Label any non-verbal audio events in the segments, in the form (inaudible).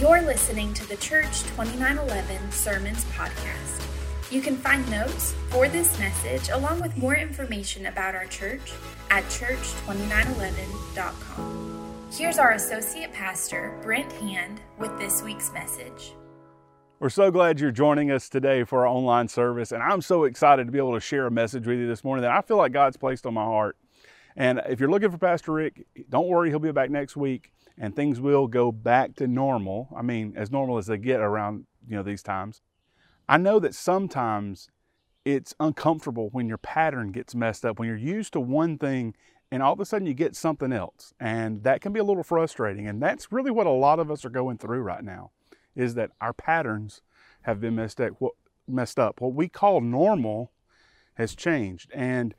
You're listening to the Church 2911 Sermons Podcast. You can find notes for this message along with more information about our church at church2911.com. Here's our Associate Pastor, Brent Hand, with this week's message. We're so glad you're joining us today for our online service, and I'm so excited to be able to share a message with you this morning that I feel like God's placed on my heart. And if you're looking for Pastor Rick, don't worry, he'll be back next week and things will go back to normal. I mean, as normal as they get around, you know, these times. I know that sometimes it's uncomfortable when your pattern gets messed up, when you're used to one thing and all of a sudden you get something else. And that can be a little frustrating. And that's really what a lot of us are going through right now is that our patterns have been messed up. What, messed up. What we call normal has changed. And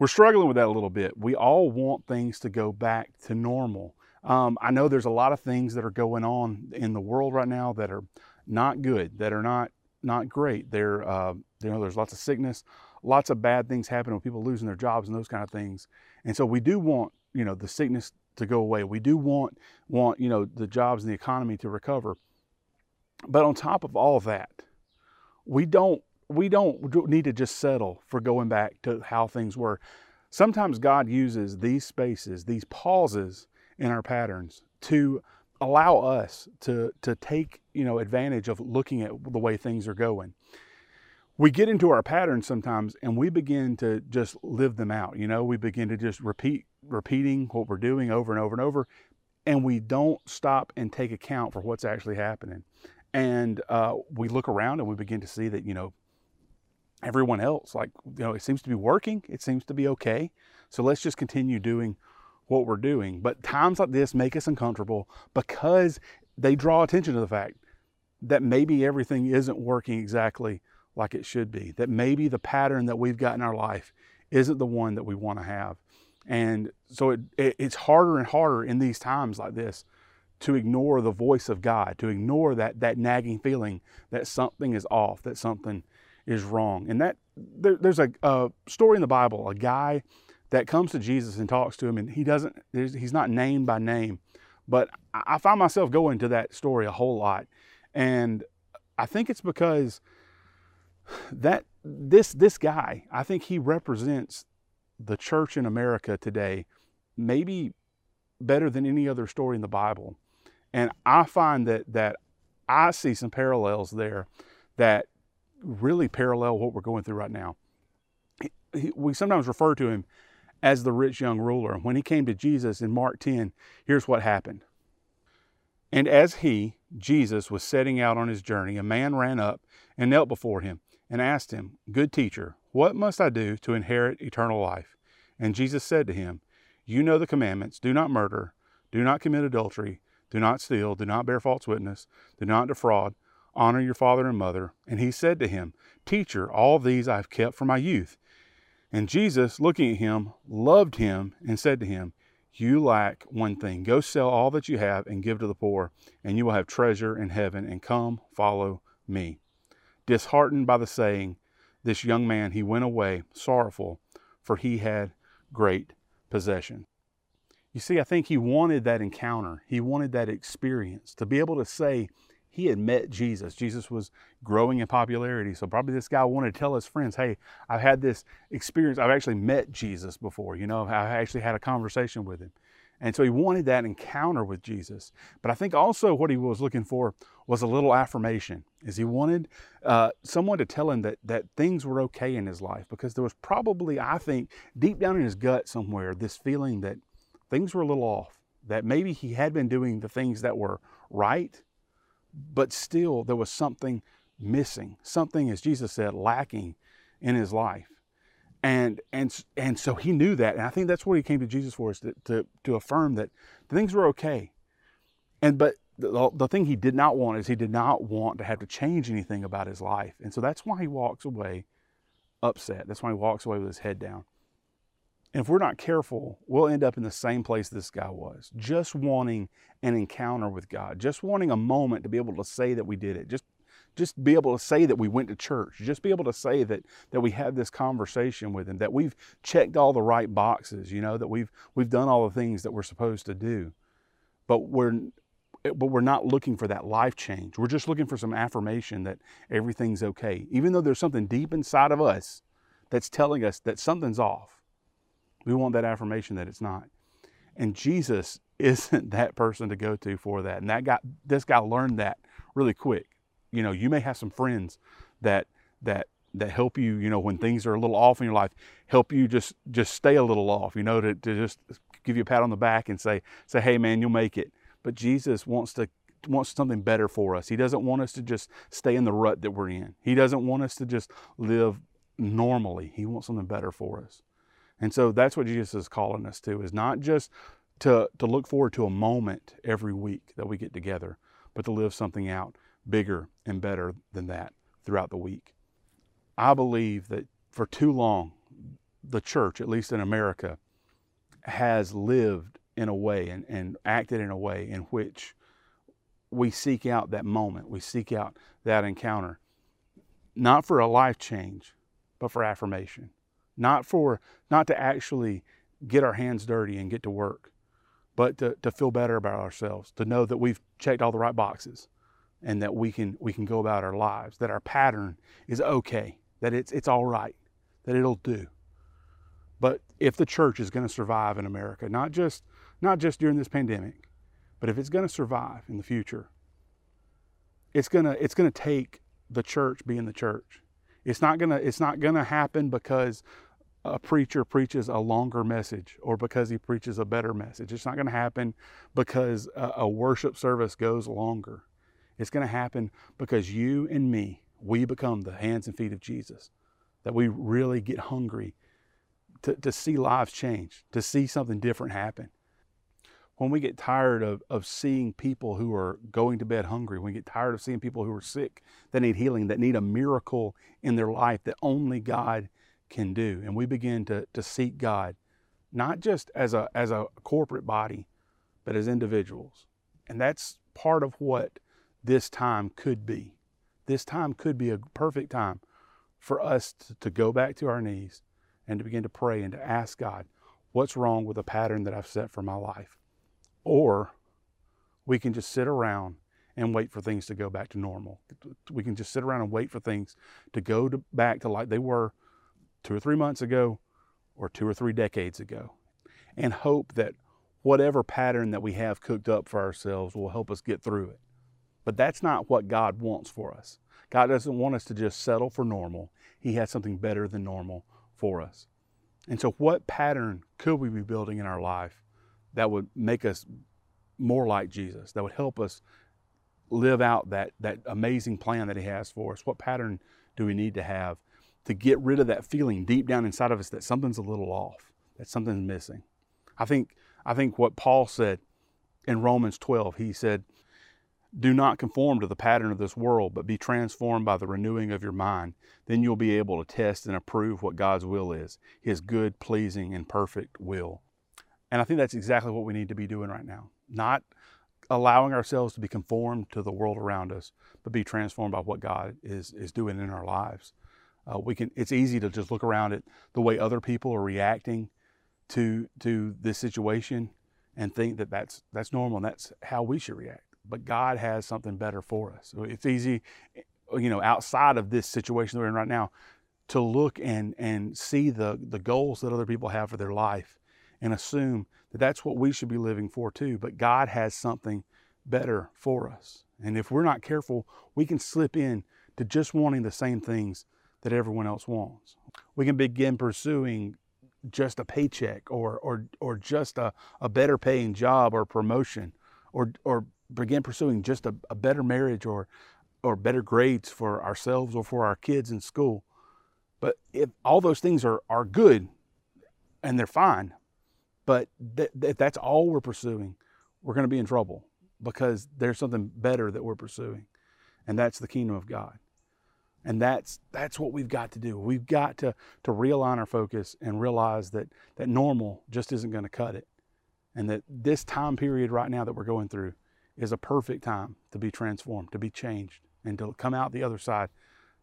we're struggling with that a little bit. We all want things to go back to normal. Um, I know there's a lot of things that are going on in the world right now that are not good, that are not not great. There, uh, you know, there's lots of sickness, lots of bad things happening with people losing their jobs and those kind of things. And so we do want, you know, the sickness to go away. We do want want you know the jobs and the economy to recover. But on top of all that, we don't we don't need to just settle for going back to how things were. Sometimes God uses these spaces, these pauses in our patterns to allow us to to take you know advantage of looking at the way things are going. We get into our patterns sometimes and we begin to just live them out you know? We begin to just repeat repeating what we're doing over and over and over and we don't stop and take account for what's actually happening. And uh, we look around and we begin to see that you know everyone else like you know it seems to be working it seems to be okay so let's just continue doing what we're doing. But times like this make us uncomfortable because they draw attention to the fact that maybe everything isn't working exactly like it should be, that maybe the pattern that we've got in our life isn't the one that we want to have. And so it, it, it's harder and harder in these times like this to ignore the voice of God, to ignore that, that nagging feeling that something is off, that something is wrong. And that there, there's a, a story in the Bible, a guy that comes to Jesus and talks to him, and he doesn't, he's not named by name. But I find myself going to that story a whole lot. And I think it's because that this this guy, I think he represents the church in America today, maybe better than any other story in the Bible. And I find that that I see some parallels there that really parallel what we're going through right now. We sometimes refer to him as the rich young ruler. When he came to Jesus in Mark 10, here's what happened. And as he, Jesus, was setting out on his journey, a man ran up and knelt before him and asked him, Good teacher, what must I do to inherit eternal life? And Jesus said to him, You know the commandments do not murder, do not commit adultery, do not steal, do not bear false witness, do not defraud, honor your father and mother. And he said to him, Teacher, all these I have kept from my youth. And Jesus, looking at him, loved him and said to him, You lack one thing. Go sell all that you have and give to the poor, and you will have treasure in heaven, and come, follow me. Disheartened by the saying, this young man, he went away sorrowful, for he had great possession. You see, I think he wanted that encounter. He wanted that experience to be able to say, he had met Jesus. Jesus was growing in popularity. So probably this guy wanted to tell his friends, hey, I've had this experience. I've actually met Jesus before. You know, I actually had a conversation with him. And so he wanted that encounter with Jesus. But I think also what he was looking for was a little affirmation, is he wanted uh, someone to tell him that, that things were okay in his life because there was probably, I think, deep down in his gut somewhere, this feeling that things were a little off, that maybe he had been doing the things that were right, but still there was something missing, something, as Jesus said, lacking in his life. And, and, and so he knew that. And I think that's what he came to Jesus for, is to, to, to affirm that things were okay. And, but the, the thing he did not want is he did not want to have to change anything about his life. And so that's why he walks away upset. That's why he walks away with his head down. And if we're not careful, we'll end up in the same place this guy was, just wanting an encounter with God, just wanting a moment to be able to say that we did it, just just be able to say that we went to church, just be able to say that that we had this conversation with him, that we've checked all the right boxes, you know, that we've we've done all the things that we're supposed to do. But we're but we're not looking for that life change. We're just looking for some affirmation that everything's okay. Even though there's something deep inside of us that's telling us that something's off, we want that affirmation that it's not. And Jesus (laughs) isn't that person to go to for that. And that guy, this guy learned that really quick. You know, you may have some friends that that that help you, you know, when things are a little off in your life, help you just just stay a little off, you know, to, to just give you a pat on the back and say, say, hey man, you'll make it. But Jesus wants to wants something better for us. He doesn't want us to just stay in the rut that we're in. He doesn't want us to just live normally. He wants something better for us. And so that's what Jesus is calling us to is not just to, to look forward to a moment every week that we get together, but to live something out bigger and better than that throughout the week. I believe that for too long, the church, at least in America, has lived in a way and, and acted in a way in which we seek out that moment, we seek out that encounter, not for a life change, but for affirmation, not for not to actually get our hands dirty and get to work, but to, to feel better about ourselves, to know that we've checked all the right boxes and that we can we can go about our lives, that our pattern is okay, that it's it's all right, that it'll do. But if the church is going to survive in America, not just not just during this pandemic, but if it's going to survive in the future, it's to it's to take the church being the church. It's not to it's not to happen because a preacher preaches a longer message or because he preaches a better message. It's not going to happen because a, a worship service goes longer. It's going to happen because you and me, we become the hands and feet of Jesus. That we really get hungry to, to see lives change, to see something different happen. When we get tired of, of seeing people who are going to bed hungry, when we get tired of seeing people who are sick, that need healing, that need a miracle in their life that only God can do, and we begin to, to seek God, not just as a, as a corporate body, but as individuals. And that's part of what this time could be. This time could be a perfect time for us to, to go back to our knees and to begin to pray and to ask God, what's wrong with the pattern that I've set for my life? Or we can just sit around and wait for things to go back to normal. We can just sit around and wait for things to go to, back to like they were two or three months ago or two or three decades ago and hope that whatever pattern that we have cooked up for ourselves will help us get through it. But that's not what God wants for us. God doesn't want us to just settle for normal. He has something better than normal for us. And so, what pattern could we be building in our life that would make us more like Jesus, that would help us live out that, that amazing plan that He has for us? What pattern do we need to have to get rid of that feeling deep down inside of us that something's a little off, that something's missing? I think, I think what Paul said in Romans 12, he said, do not conform to the pattern of this world, but be transformed by the renewing of your mind. Then you'll be able to test and approve what God's will is His good, pleasing, and perfect will. And I think that's exactly what we need to be doing right now. Not allowing ourselves to be conformed to the world around us, but be transformed by what God is, is doing in our lives. Uh, we can, it's easy to just look around at the way other people are reacting to, to this situation and think that that's, that's normal and that's how we should react but God has something better for us. It's easy, you know, outside of this situation that we're in right now, to look and and see the the goals that other people have for their life, and assume that that's what we should be living for too. But God has something better for us, and if we're not careful, we can slip in to just wanting the same things that everyone else wants. We can begin pursuing just a paycheck or or or just a, a better paying job or promotion or or begin pursuing just a, a better marriage or or better grades for ourselves or for our kids in school. But if all those things are, are good and they're fine, but th- if that's all we're pursuing, we're going to be in trouble because there's something better that we're pursuing, and that's the kingdom of God. And that's that's what we've got to do. We've got to to realign our focus and realize that that normal just isn't going to cut it, and that this time period right now that we're going through is a perfect time to be transformed, to be changed, and to come out the other side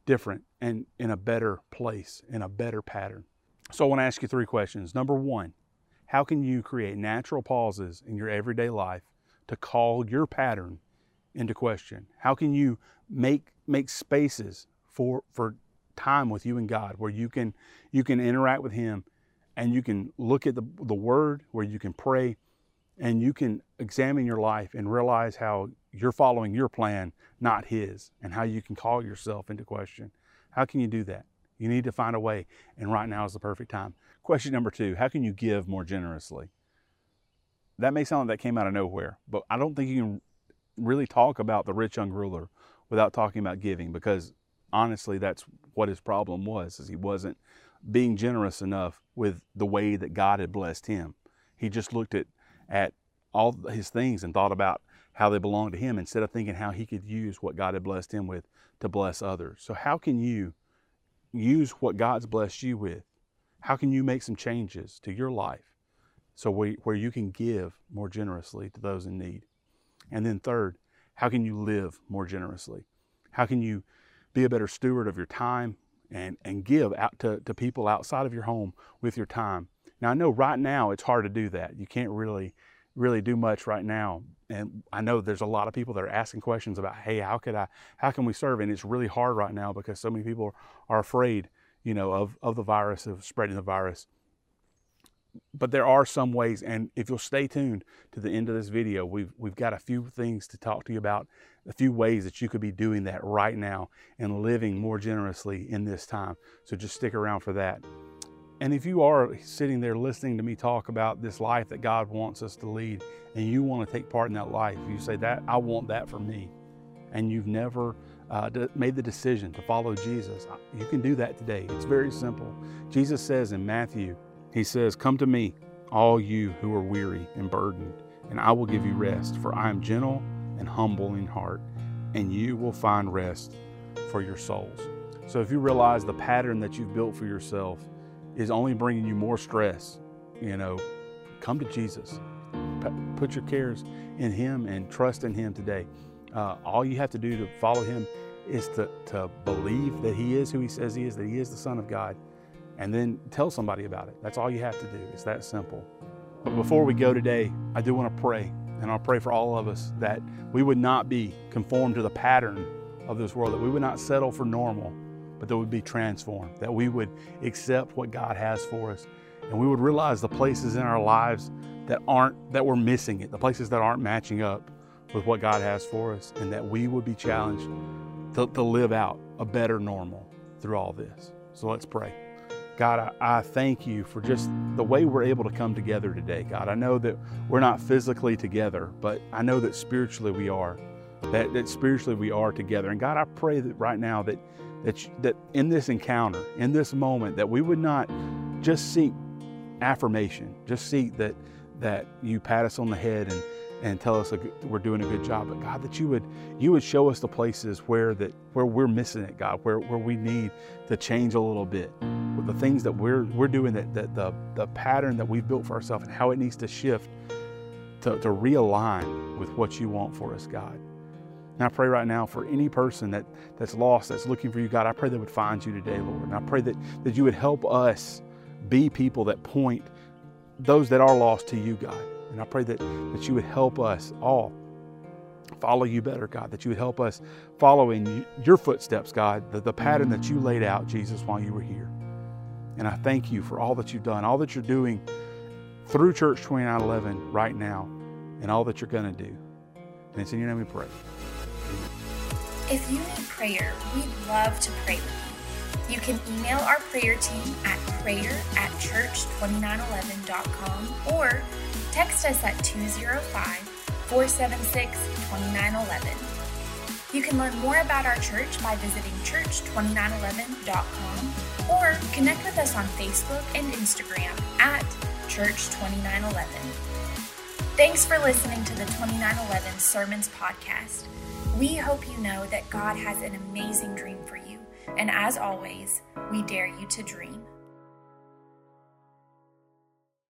different and in a better place, in a better pattern. So I want to ask you three questions. Number one, how can you create natural pauses in your everyday life to call your pattern into question? How can you make make spaces for for time with you and God where you can you can interact with him and you can look at the the word where you can pray and you can examine your life and realize how you're following your plan, not his, and how you can call yourself into question. How can you do that? You need to find a way, and right now is the perfect time. Question number two How can you give more generously? That may sound like that came out of nowhere, but I don't think you can really talk about the rich young ruler without talking about giving because honestly that's what his problem was is he wasn't being generous enough with the way that God had blessed him. He just looked at at all his things and thought about how they belonged to him instead of thinking how he could use what God had blessed him with to bless others. So how can you use what God's blessed you with? How can you make some changes to your life so where, where you can give more generously to those in need? And then third, how can you live more generously? How can you be a better steward of your time and, and give out to, to people outside of your home with your time? Now I know right now it's hard to do that. You can't really really do much right now. And I know there's a lot of people that are asking questions about, hey, how could I, how can we serve? And it's really hard right now because so many people are afraid, you know, of, of the virus, of spreading the virus. But there are some ways, and if you'll stay tuned to the end of this video, we've, we've got a few things to talk to you about, a few ways that you could be doing that right now and living more generously in this time. So just stick around for that. And if you are sitting there listening to me talk about this life that God wants us to lead, and you want to take part in that life, you say that I want that for me, and you've never uh, made the decision to follow Jesus, you can do that today. It's very simple. Jesus says in Matthew, He says, "Come to me, all you who are weary and burdened, and I will give you rest. For I am gentle and humble in heart, and you will find rest for your souls." So if you realize the pattern that you've built for yourself is only bringing you more stress, you know, come to Jesus. Put your cares in Him and trust in Him today. Uh, all you have to do to follow Him is to, to believe that He is who He says He is, that He is the Son of God, and then tell somebody about it. That's all you have to do. It's that simple. But before we go today, I do want to pray, and I'll pray for all of us that we would not be conformed to the pattern of this world, that we would not settle for normal, but that we would be transformed, that we would accept what God has for us, and we would realize the places in our lives that aren't that we're missing it, the places that aren't matching up with what God has for us, and that we would be challenged to, to live out a better normal through all this. So let's pray. God, I, I, thank you for just the way we're able to come together today, God. I know that we're not physically together, but I know that spiritually we are. That, that spiritually we are together. And God, I pray that right now that that, that in this encounter, in this moment, that we would not just seek affirmation, just seek that, that you pat us on the head and, and tell us we're doing a good job. But God, that you would you would show us the places where that where we're missing it, God, where, where we need to change a little bit. With the things that we're we're doing that, that the the pattern that we've built for ourselves and how it needs to shift to, to realign with what you want for us, God. And I pray right now for any person that, that's lost, that's looking for you, God, I pray they would find you today, Lord. And I pray that, that you would help us be people that point those that are lost to you, God. And I pray that, that you would help us all follow you better, God, that you would help us follow in your footsteps, God, the, the pattern that you laid out, Jesus, while you were here. And I thank you for all that you've done, all that you're doing through Church 2911 right now, and all that you're going to do. And it's in your name we pray. If you need prayer, we'd love to pray with you. You can email our prayer team at prayer at church2911.com or text us at 205 476 2911. You can learn more about our church by visiting church2911.com or connect with us on Facebook and Instagram at church2911. Thanks for listening to the 2911 Sermons Podcast. We hope you know that God has an amazing dream for you, and as always, we dare you to dream.